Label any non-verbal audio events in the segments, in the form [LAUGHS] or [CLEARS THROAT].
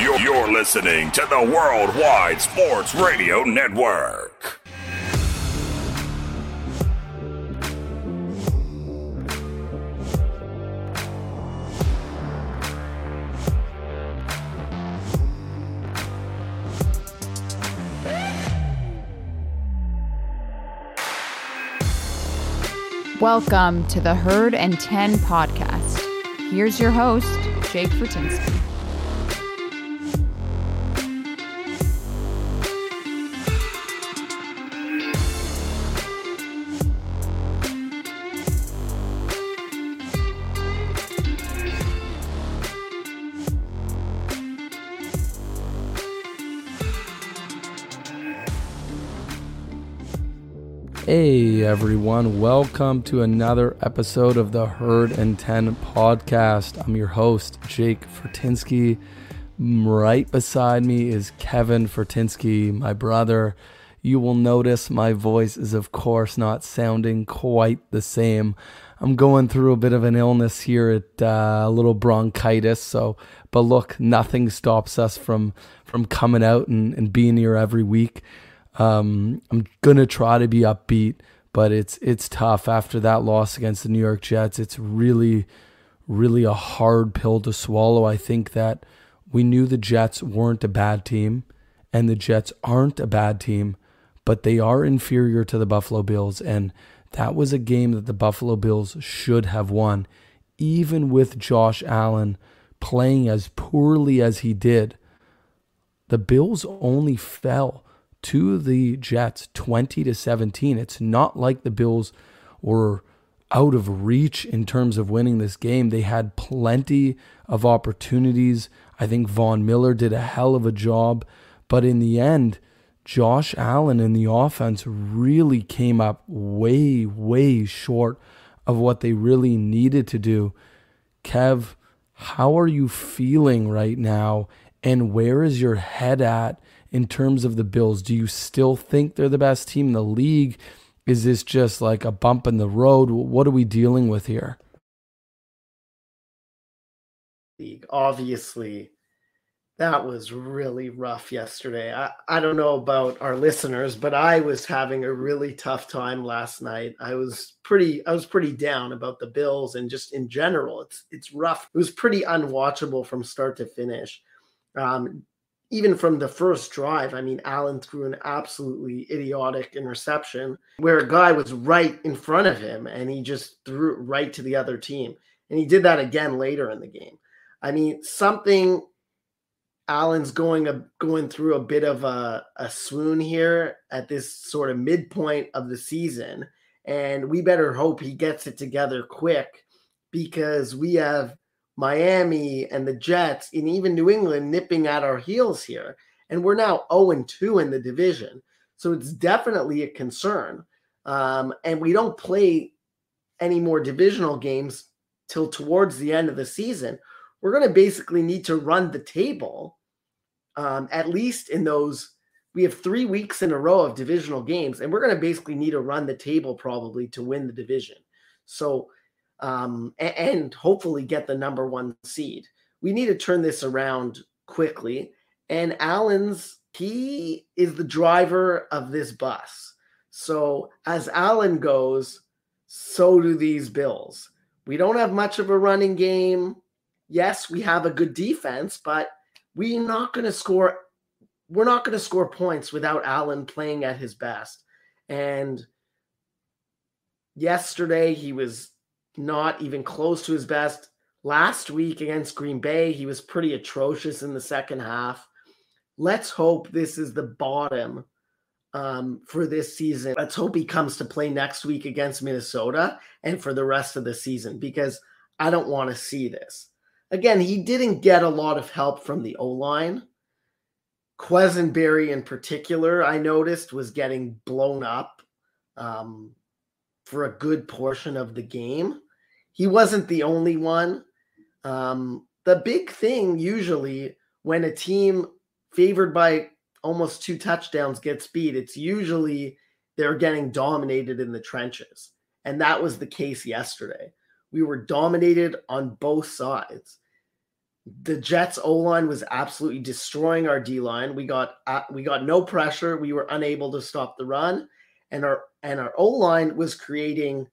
You're, you're listening to the Worldwide Sports Radio Network. Welcome to the Herd and 10 podcast. Here's your host, Jake Fortinsky. Hey everyone, welcome to another episode of the Herd and 10 podcast. I'm your host, Jake Fortinsky. Right beside me is Kevin Fortinsky, my brother. You will notice my voice is, of course, not sounding quite the same. I'm going through a bit of an illness here at uh, a little bronchitis. So, but look, nothing stops us from from coming out and, and being here every week. Um, I'm gonna try to be upbeat, but it's it's tough after that loss against the New York Jets. It's really, really a hard pill to swallow. I think that we knew the Jets weren't a bad team, and the Jets aren't a bad team, but they are inferior to the Buffalo Bills, and that was a game that the Buffalo Bills should have won, even with Josh Allen playing as poorly as he did. The Bills only fell to the Jets 20 to 17. It's not like the Bills were out of reach in terms of winning this game. They had plenty of opportunities. I think Von Miller did a hell of a job, but in the end, Josh Allen and the offense really came up way, way short of what they really needed to do. Kev, how are you feeling right now? And where is your head at in terms of the Bills? Do you still think they're the best team in the league? Is this just like a bump in the road? What are we dealing with here? League, obviously, that was really rough yesterday. I, I don't know about our listeners, but I was having a really tough time last night. I was pretty I was pretty down about the Bills and just in general. It's it's rough. It was pretty unwatchable from start to finish. Um, even from the first drive, I mean, Allen threw an absolutely idiotic interception where a guy was right in front of him and he just threw it right to the other team. And he did that again later in the game. I mean, something Allen's going a, going through a bit of a, a swoon here at this sort of midpoint of the season. And we better hope he gets it together quick because we have Miami and the Jets and even New England nipping at our heels here. And we're now 0 2 in the division. So it's definitely a concern. Um, and we don't play any more divisional games till towards the end of the season. We're going to basically need to run the table, um, at least in those. We have three weeks in a row of divisional games, and we're going to basically need to run the table probably to win the division. So um, and, hopefully get the number one seed. We need to turn this around quickly. And Allen's he is the driver of this bus. So as Allen goes, so do these Bills. We don't have much of a running game. Yes, we have a good defense, but we're not going to score. We're not going to score points without Allen playing at his best. And yesterday he was not even close to his best. Last week against Green Bay, he was pretty atrocious in the second half. Let's hope this is the bottom um, for this season. Let's hope he comes to play next week against Minnesota and for the rest of the season because I don't want to see this. Again, he didn't get a lot of help from the O line. Quessenberry, in particular, I noticed was getting blown up um, for a good portion of the game. He wasn't the only one. Um, the big thing usually when a team favored by almost two touchdowns gets beat, it's usually they're getting dominated in the trenches. And that was the case yesterday. We were dominated on both sides. the Jets O line was absolutely destroying our D line. We got uh, we got no pressure. We were unable to stop the run, and our and our O line was creating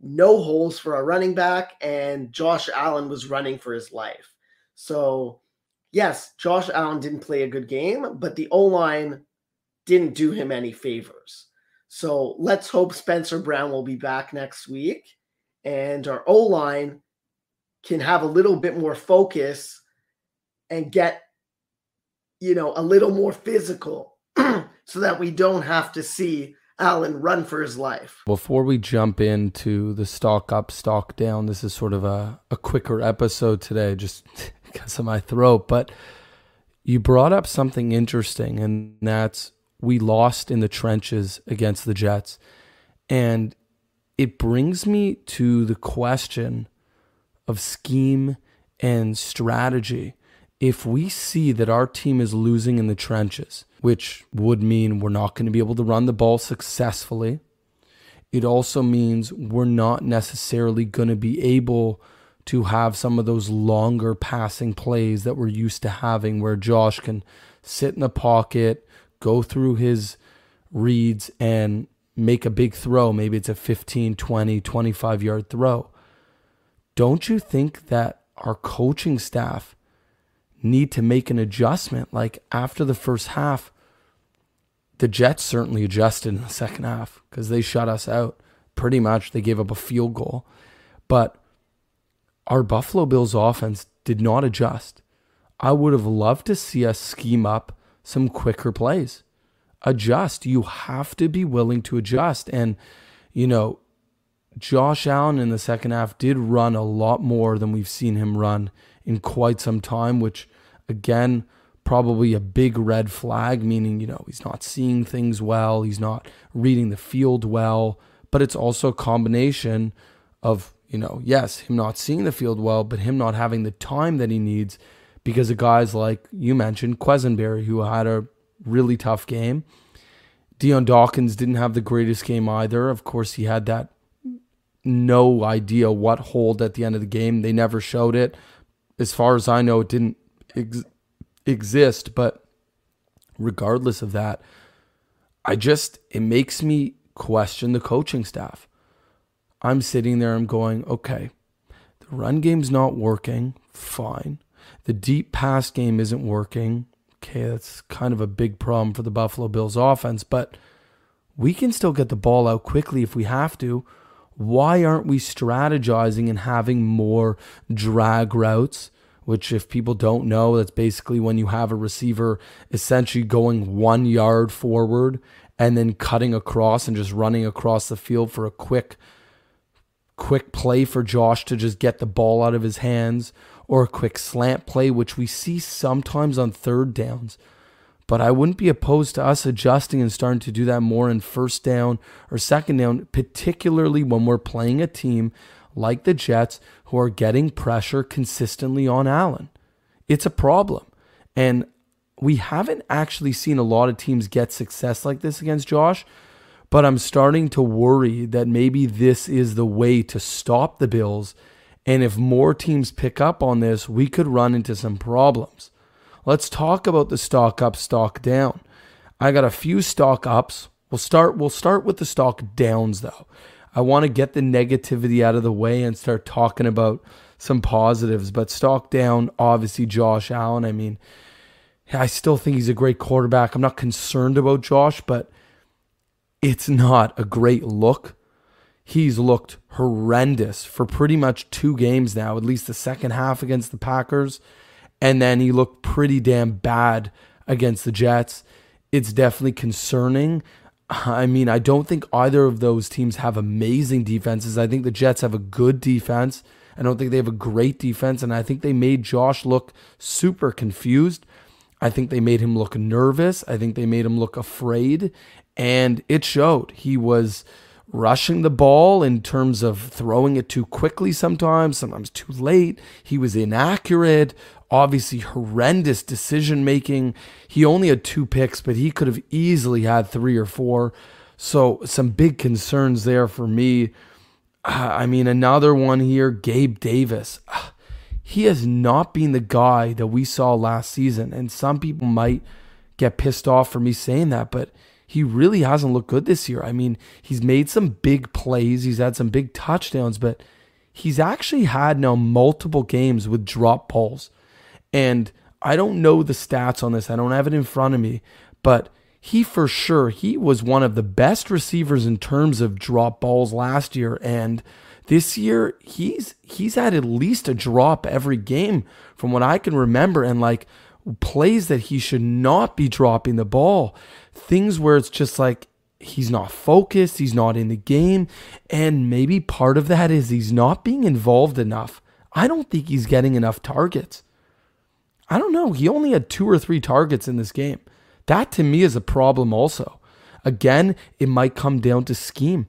no holes for our running back, and Josh Allen was running for his life. So, yes, Josh Allen didn't play a good game, but the O line didn't do him any favors. So let's hope Spencer Brown will be back next week, and our O line can have a little bit more focus and get you know a little more physical [CLEARS THROAT] so that we don't have to see Allen run for his life. Before we jump into the stock up, stock down, this is sort of a, a quicker episode today, just [LAUGHS] because of my throat. But you brought up something interesting, and that's we lost in the trenches against the Jets. And it brings me to the question of scheme and strategy. If we see that our team is losing in the trenches, which would mean we're not going to be able to run the ball successfully, it also means we're not necessarily going to be able to have some of those longer passing plays that we're used to having where Josh can sit in the pocket, go through his reads and make a big throw. Maybe it's a 15, 20, 25 yard throw don't you think that our coaching staff need to make an adjustment? Like after the first half, the Jets certainly adjusted in the second half because they shut us out. Pretty much, they gave up a field goal. But our Buffalo Bills offense did not adjust. I would have loved to see us scheme up some quicker plays. Adjust. You have to be willing to adjust. And, you know, Josh Allen in the second half did run a lot more than we've seen him run in quite some time, which again, probably a big red flag, meaning, you know, he's not seeing things well, he's not reading the field well, but it's also a combination of, you know, yes, him not seeing the field well, but him not having the time that he needs because of guys like you mentioned, Quessenberry, who had a really tough game. Dion Dawkins didn't have the greatest game either. Of course, he had that no idea what hold at the end of the game. They never showed it. As far as I know, it didn't ex- exist. But regardless of that, I just, it makes me question the coaching staff. I'm sitting there, I'm going, okay, the run game's not working. Fine. The deep pass game isn't working. Okay, that's kind of a big problem for the Buffalo Bills offense, but we can still get the ball out quickly if we have to why aren't we strategizing and having more drag routes? Which, if people don't know, that's basically when you have a receiver essentially going one yard forward and then cutting across and just running across the field for a quick, quick play for Josh to just get the ball out of his hands or a quick slant play, which we see sometimes on third downs but I wouldn't be opposed to us adjusting and starting to do that more in first down or second down, particularly when we're playing a team like the Jets who are getting pressure consistently on Allen. It's a problem. And we haven't actually seen a lot of teams get success like this against Josh, but I'm starting to worry that maybe this is the way to stop the Bills. And if more teams pick up on this, we could run into some problems. Let's talk about the stock up, stock down. I got a few stock ups. We'll start we'll start with the stock downs though. I want to get the negativity out of the way and start talking about some positives, but stock down obviously Josh Allen. I mean, I still think he's a great quarterback. I'm not concerned about Josh, but it's not a great look. He's looked horrendous for pretty much two games now, at least the second half against the Packers and then he looked pretty damn bad against the Jets. It's definitely concerning. I mean, I don't think either of those teams have amazing defenses. I think the Jets have a good defense. I don't think they have a great defense. And I think they made Josh look super confused. I think they made him look nervous. I think they made him look afraid. And it showed. He was rushing the ball in terms of throwing it too quickly sometimes, sometimes too late. He was inaccurate obviously horrendous decision making. He only had two picks, but he could have easily had three or four. So some big concerns there for me. Ah, I mean, another one here, Gabe Davis. Ah, he has not been the guy that we saw last season. And some people might get pissed off for me saying that, but he really hasn't looked good this year. I mean, he's made some big plays, he's had some big touchdowns, but he's actually had now multiple games with drop balls. And I don't know the stats on this, I don't have it in front of me, but he for sure he was one of the best receivers in terms of drop balls last year. And this year he's he's had at least a drop every game from what I can remember. And like plays that he should not be dropping the ball. Things where it's just like he's not focused, he's not in the game, and maybe part of that is he's not being involved enough. I don't think he's getting enough targets. I don't know. He only had two or three targets in this game. That to me is a problem also. Again, it might come down to scheme.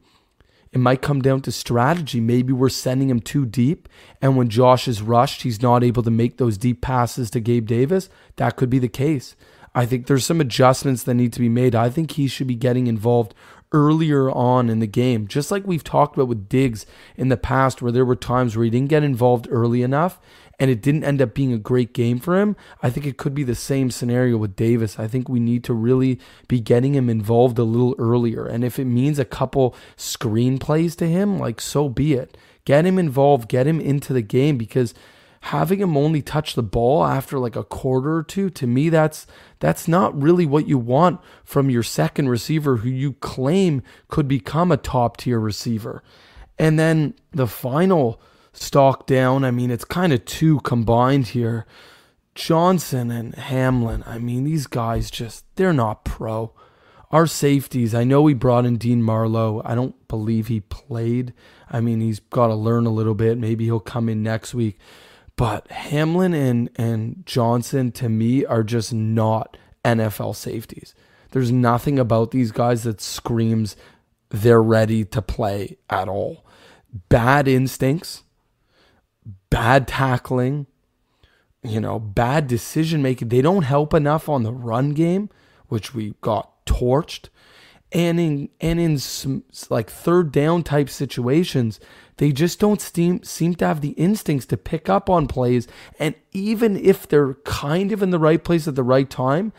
It might come down to strategy. Maybe we're sending him too deep, and when Josh is rushed, he's not able to make those deep passes to Gabe Davis. That could be the case. I think there's some adjustments that need to be made. I think he should be getting involved earlier on in the game, just like we've talked about with Diggs in the past, where there were times where he didn't get involved early enough and it didn't end up being a great game for him. I think it could be the same scenario with Davis. I think we need to really be getting him involved a little earlier. And if it means a couple screenplays to him, like so be it. Get him involved, get him into the game because having him only touch the ball after like a quarter or two to me that's that's not really what you want from your second receiver who you claim could become a top tier receiver. And then the final stock down i mean it's kind of two combined here. Johnson and hamlin i mean these guys just they're not pro. Our safeties i know we brought in dean marlowe. I don't believe he played. I mean he's got to learn a little bit. Maybe he'll come in next week but Hamlin and, and Johnson, to me, are just not NFL safeties. There's nothing about these guys that screams they're ready to play at all. Bad instincts, bad tackling, you know, bad decision making. They don't help enough on the run game, which we got torched. And in and in some, like third down type situations, they just don't seem, seem to have the instincts to pick up on plays. And even if they're kind of in the right place at the right time,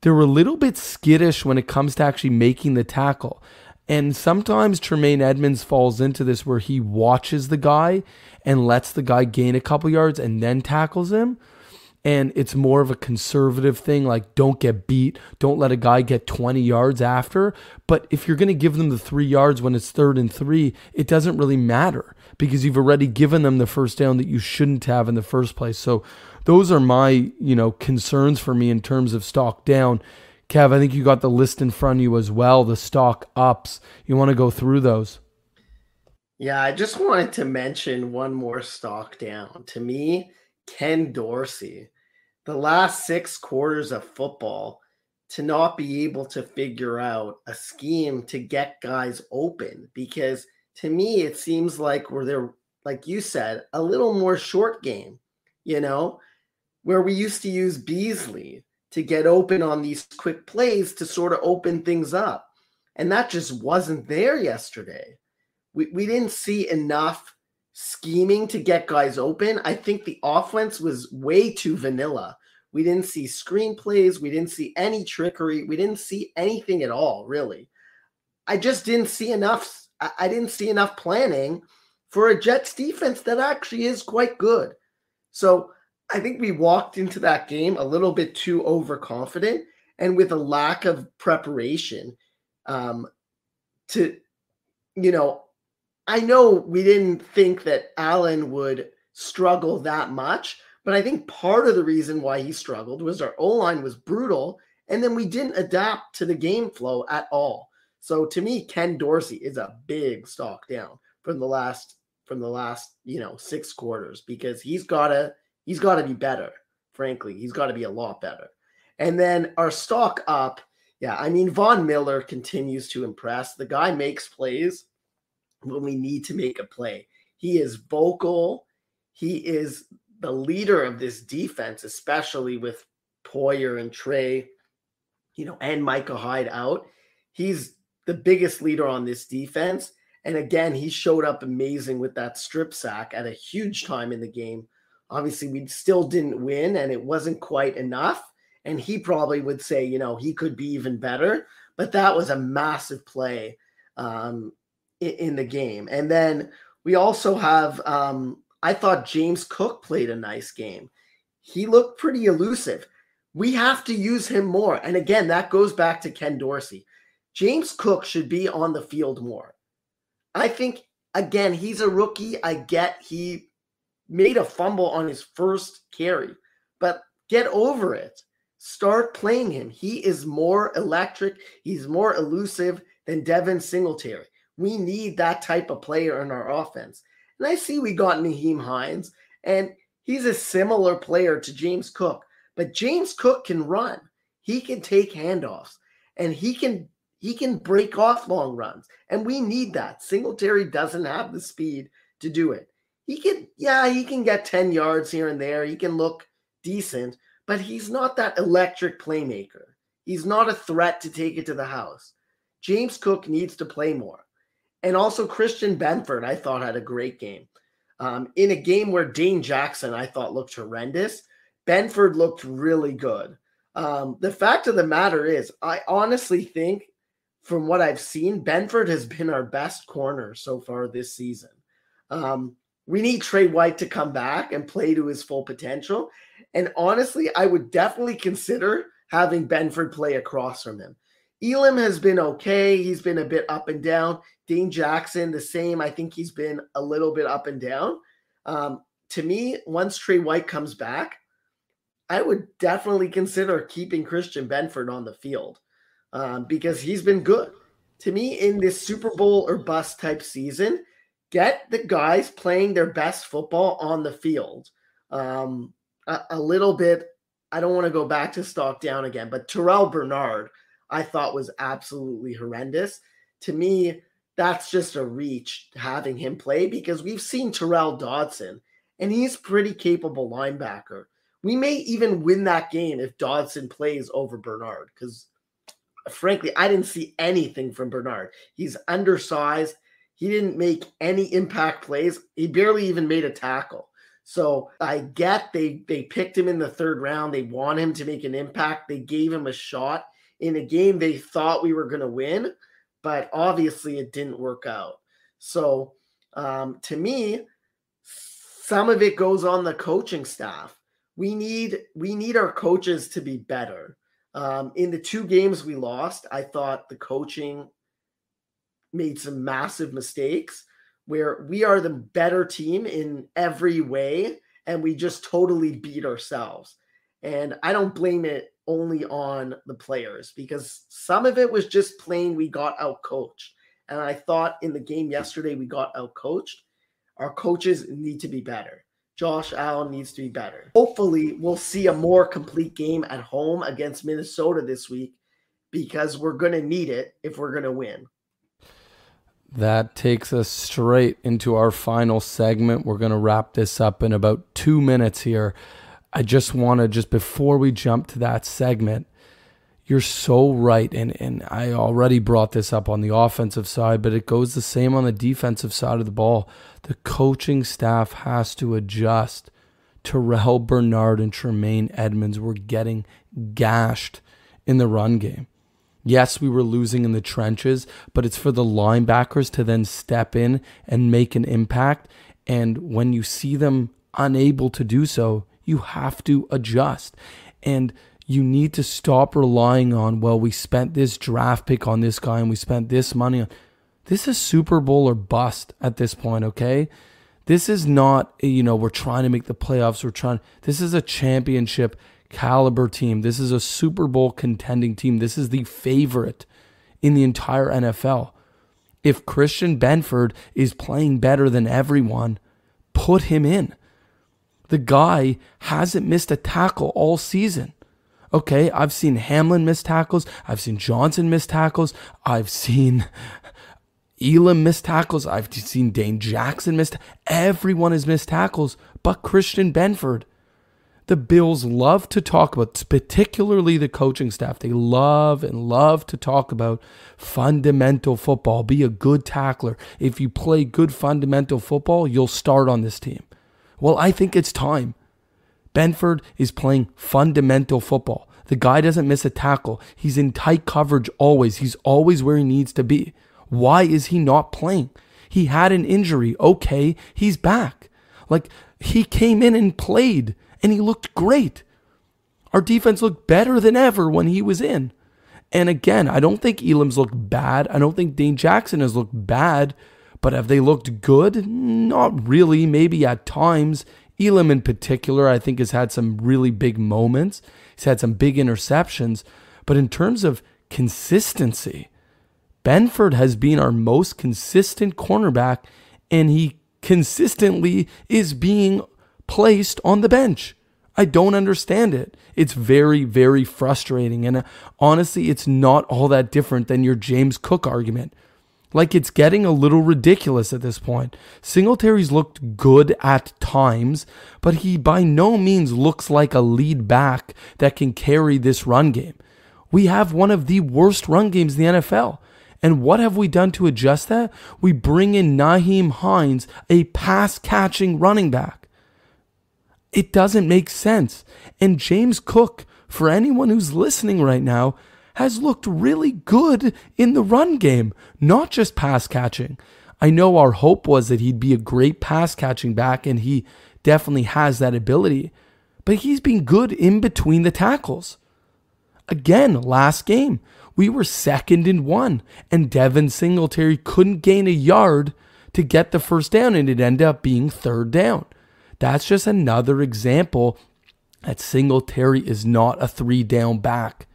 they're a little bit skittish when it comes to actually making the tackle. And sometimes Tremaine Edmunds falls into this where he watches the guy and lets the guy gain a couple yards and then tackles him and it's more of a conservative thing like don't get beat don't let a guy get 20 yards after but if you're going to give them the 3 yards when it's third and 3 it doesn't really matter because you've already given them the first down that you shouldn't have in the first place so those are my you know concerns for me in terms of stock down Kev, I think you got the list in front of you as well, the stock ups. You want to go through those? Yeah, I just wanted to mention one more stock down. To me, Ken Dorsey the last six quarters of football to not be able to figure out a scheme to get guys open because to me it seems like we're there like you said a little more short game you know where we used to use beasley to get open on these quick plays to sort of open things up. And that just wasn't there yesterday. We, we didn't see enough scheming to get guys open. I think the offense was way too vanilla. We didn't see screenplays. We didn't see any trickery. We didn't see anything at all, really. I just didn't see enough. I didn't see enough planning for a Jets defense that actually is quite good. So I think we walked into that game a little bit too overconfident and with a lack of preparation um, to, you know, I know we didn't think that Allen would struggle that much, but I think part of the reason why he struggled was our O line was brutal, and then we didn't adapt to the game flow at all. So to me, Ken Dorsey is a big stock down from the last from the last you know six quarters because he's gotta he's gotta be better. Frankly, he's got to be a lot better. And then our stock up, yeah. I mean, Von Miller continues to impress. The guy makes plays when we need to make a play. He is vocal. He is the leader of this defense, especially with Poyer and Tre, you know, and Micah Hyde out. He's the biggest leader on this defense. And again, he showed up amazing with that strip sack at a huge time in the game Obviously, we still didn't win and it wasn't quite enough. And he probably would say, you know, he could be even better. But that was a massive play um, in, the game. And then we also have, um, I thought James Cook played a nice game. He looked pretty elusive. We have to use him more. And again, that goes back to Ken Dorsey. James Cook should be on the field more. I think, again, he's a rookie. I get he made a fumble on his first carry, but get over it. Start playing him. He is more electric, he's more elusive than Devin Singletary. We need that type of player in our offense. And I see we got Nyheim Hines, and he's a similar player to James Cook, but James Cook can run. He can take handoffs and he can he can break off long runs. And we need that. Singletary doesn't have the speed to do it. He can, yeah, he can get 10 yards here and there. He can look decent, but he's not that electric playmaker. He's not a threat to take it to the house. James Cook needs to play more. And also Christian Benford, I thought had a great game. Um, in a game where Dane Jackson, I thought looked horrendous, Benford looked really good. Um, the fact of the matter is, I honestly think, from what I've seen, Benford has been our best corner so far this season. Um, we need Tre White to come back and play to his full potential. And honestly, I would definitely consider having Benford play across from him. Elam has been okay. He's been a bit up and down. Dane Jackson, the same. I think he's been a little bit up and down. Um, to me, once Tre White comes back, I would definitely consider keeping Christian Benford on the field um, because he's been good. To me, in this Super Bowl or bust type season, get the guys playing their best football on the field. Um, a, a little bit, I don't want to go back to stock down again, but Terrel Bernard – I thought was absolutely horrendous. To me, that's just a reach having him play because we've seen Tyrel Dodson and he's pretty capable linebacker. We may even win that game if Dodson plays over Bernard because frankly, I didn't see anything from Bernard. He's undersized. He didn't make any impact plays. He barely even made a tackle. So I get they they picked him in the third round. They want him to make an impact. They gave him a shot in a game they thought we were going to win, but obviously it didn't work out. So um, to me, some of it goes on the coaching staff. We need we need our coaches to be better. Um, in the two games we lost, I thought the coaching made some massive mistakes where we are the better team in every way and we just totally beat ourselves. And I don't blame it only on the players because some of it was just plain we got out coached. And I thought in the game yesterday we got out coached. Our coaches need to be better. Josh Allen needs to be better. Hopefully, we'll see a more complete game at home against Minnesota this week because we're going to need it if we're going to win. That takes us straight into our final segment. We're going to wrap this up in about two minutes here. I just want to just before we jump to that segment, you're so right. And, and I already brought this up on the offensive side, but it goes the same on the defensive side of the ball. The coaching staff has to adjust. Terrel Bernard and Tremaine Edmunds were getting gashed in the run game. Yes, we were losing in the trenches, but it's for the linebackers to then step in and make an impact. And when you see them unable to do so, you have to adjust. And you need to stop relying on, well, we spent this draft pick on this guy and we spent this money on. This is Super Bowl or bust at this point, okay? This is not, you know, we're trying to make the playoffs. We're trying, this is a championship caliber team. This is a Super Bowl contending team. This is the favorite in the entire NFL. If Christian Benford is playing better than everyone, put him in. The guy hasn't missed a tackle all season. Okay, I've seen Hamlin miss tackles. I've seen Johnson miss tackles. I've seen [LAUGHS] Elam miss tackles. I've seen Dane Jackson miss. Everyone has missed tackles, but Christian Benford. The Bills love to talk about, particularly the coaching staff. They love and love to talk about fundamental football. Be a good tackler. If you play good fundamental football, you'll start on this team. Well, I think it's time. Benford is playing fundamental football. The guy doesn't miss a tackle. He's in tight coverage always. He's always where he needs to be. Why is he not playing? He had an injury. Okay, he's back. Like he came in and played and he looked great. Our defense looked better than ever when he was in. And again, I don't think Elam's looked bad. I don't think Dane Jackson has looked bad, but have they looked good? Not really. Maybe at times. Elam in particular, I think, has had some really big moments. He's had some big interceptions. But in terms of consistency, Benford has been our most consistent cornerback, and he consistently is being placed on the bench. I don't understand it. It's very, very frustrating. And uh, honestly, it's not all that different than your James Cook argument. Like it's getting a little ridiculous at this point. Singletary's looked good at times, but he by no means looks like a lead back that can carry this run game. We have one of the worst run games in the NFL. And what have we done to adjust that? We bring in Nyheim Hines, a pass catching running back. It doesn't make sense. And James Cook, for anyone who's listening right now, has looked really good in the run game, not just pass catching. I know our hope was that he'd be a great pass catching back, and he definitely has that ability, but he's been good in between the tackles. Again, last game, we were second in one, and Devin Singletary couldn't gain a yard to get the first down, and it ended up being third down. That's just another example that Singletary is not a three down back.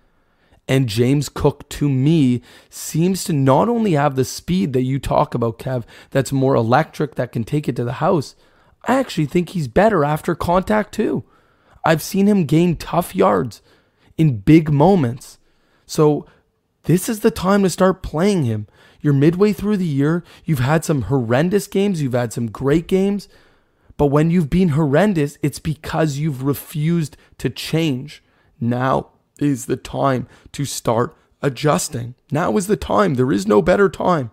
And James Cook, to me, seems to not only have the speed that you talk about, Kev, that's more electric, that can take it to the house. I actually think he's better after contact, too. I've seen him gain tough yards in big moments. So, this is the time to start playing him. You're midway through the year. You've had some horrendous games, you've had some great games. But when you've been horrendous, it's because you've refused to change. Now is the time to start adjusting. Now is the time. There is no better time.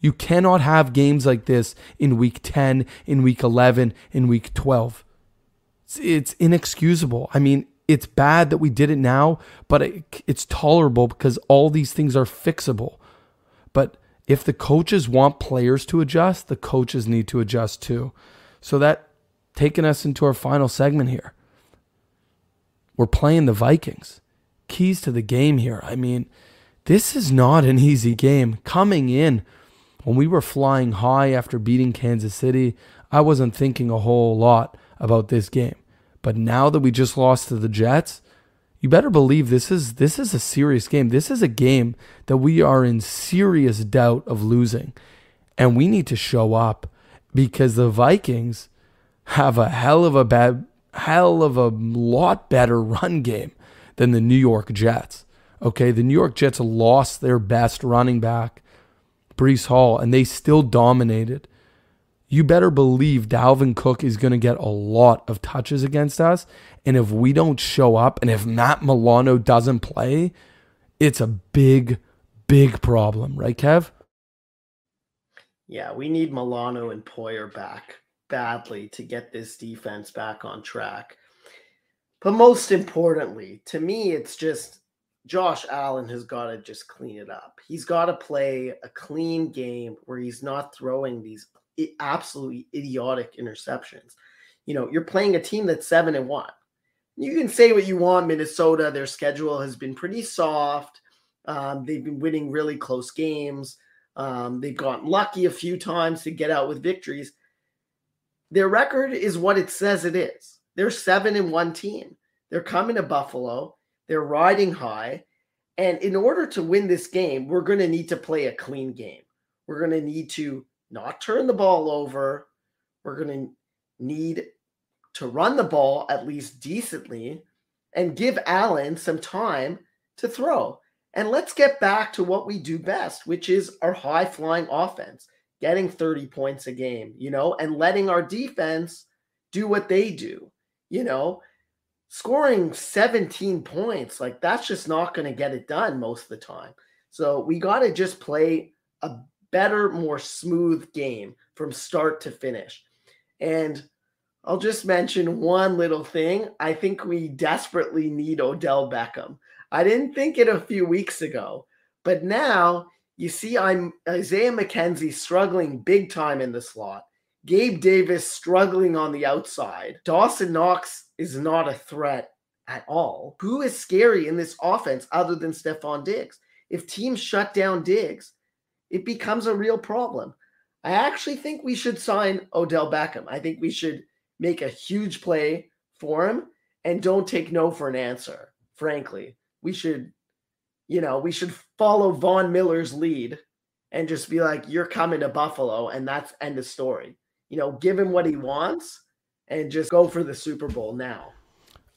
You cannot have games like this in week 10, in week 11, in week 12. It's, it's inexcusable. I mean, it's bad that we did it now, but it, it's tolerable because all these things are fixable. But if the coaches want players to adjust, the coaches need to adjust too. So that taking us into our final segment here. We're playing the Vikings. Keys to the game here. I mean, this is not an [LAUGHS] easy game. Coming in, when we were flying high after beating Kansas City, I wasn't thinking a whole lot about this game. But now that we just lost to the Jets, you better believe this is this is a serious game. This is a game that we are in serious doubt of losing. And we need to show up because the Vikings have a hell of a bad, hell of a lot better [LAUGHS] run game than the New York Jets. Okay, the New York Jets lost their best running back, Breece Hall, and they still dominated. You better believe Dalvin Cook is going to get a lot of touches against us. And if we don't show up and if Matt Milano doesn't play, it's a big, big problem, right, Kev? Yeah, we need Milano and Poyer back badly to get this defense back on track. But most importantly, to me, it's just Josh Allen has got to just clean it up. He's got to play a clean game where he's not throwing these absolutely idiotic interceptions. You know, you're playing a team that's seven and one. You can say what you want, Minnesota. Their schedule has been pretty soft. Um, they've been winning really close games. Um, they've gotten lucky a few times to get out with victories. Their record is what it says it is. They're seven and one team. They're coming to Buffalo. They're riding high. And in order to win this game, we're going to need to play a clean game. We're going to need to not turn the ball over. We're going to need to run the ball at least decently and give Allen some time to throw. And let's get back to what we do best, which is our high flying offense, getting 30 points a game, you know, and letting our defense do what they do, you know, scoring 17 points. Like that's just not going to get it done most of the time. So we got to just play a better, more smooth game from start to finish. And I'll just mention one little thing. I think we desperately need Odell Beckham. I didn't think it a few weeks ago, but now you see I'm Isaiah McKenzie struggling big time in the slot. Gabe Davis struggling on the outside. Dawson Knox is not a threat at all. Who is scary in this offense other than Stefon Diggs? If teams shut down Diggs, it becomes a real problem. I actually think we should sign Odell Beckham. I think we should make a huge play for him and don't take no for an answer, frankly. We should, you know, we should follow Von Miller's lead and just be like, you're coming to Buffalo, and that's end of story. You know, give him what he wants and just go for the Super Bowl now.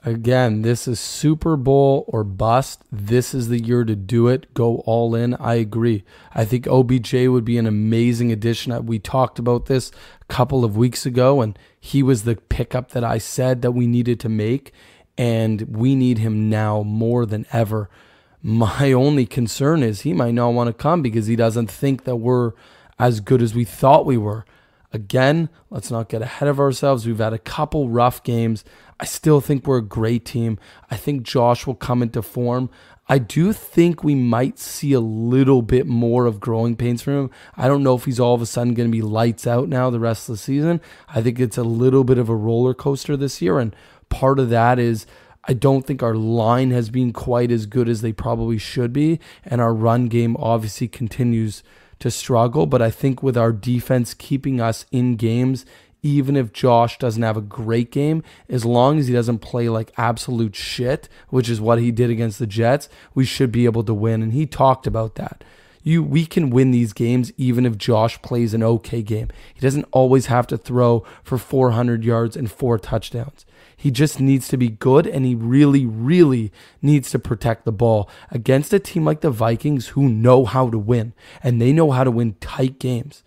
Again, this is Super Bowl or bust. This is the year to do it. Go all in. I agree. I think OBJ would be an amazing addition. Uh, we talked about this a couple of weeks ago, and he was the pickup that I said that we needed to make, and we need him now more than ever. My only concern is he might not want to come because he doesn't think that we're as good as we thought we were. Again, let's not get ahead of ourselves. We've had a couple rough games. I still think we're a great team. I think Josh will come into form. I do think we might see a little bit more of growing pains from him. I don't know if he's all of a sudden going to be lights out now the rest of the season. I think it's a little bit of a roller coaster this year. And part of that is I don't think our line has been quite as good as they probably should be. And our run game obviously continues to struggle. But I think with our defense keeping us in games, even if Josh doesn't have a great game, as long as he doesn't play like absolute shit, which is what he did against the Jets, we should be able to win. And he talked about that. You, we can win these games even if Josh plays an okay game. He doesn't always have to throw for 400 yards and four touchdowns. He just needs to be good and he really, really needs to protect the ball against a team like the Vikings who know how to win and they know how to win tight games.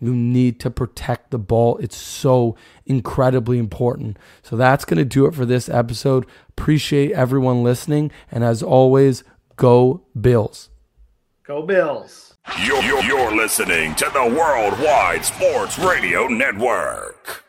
You need to protect the ball. It's so incredibly important. So that's going to do it for this episode. Appreciate everyone listening. And as always, go Bills. Go Bills. You're, you're, you're listening to the Worldwide Sports Radio Network.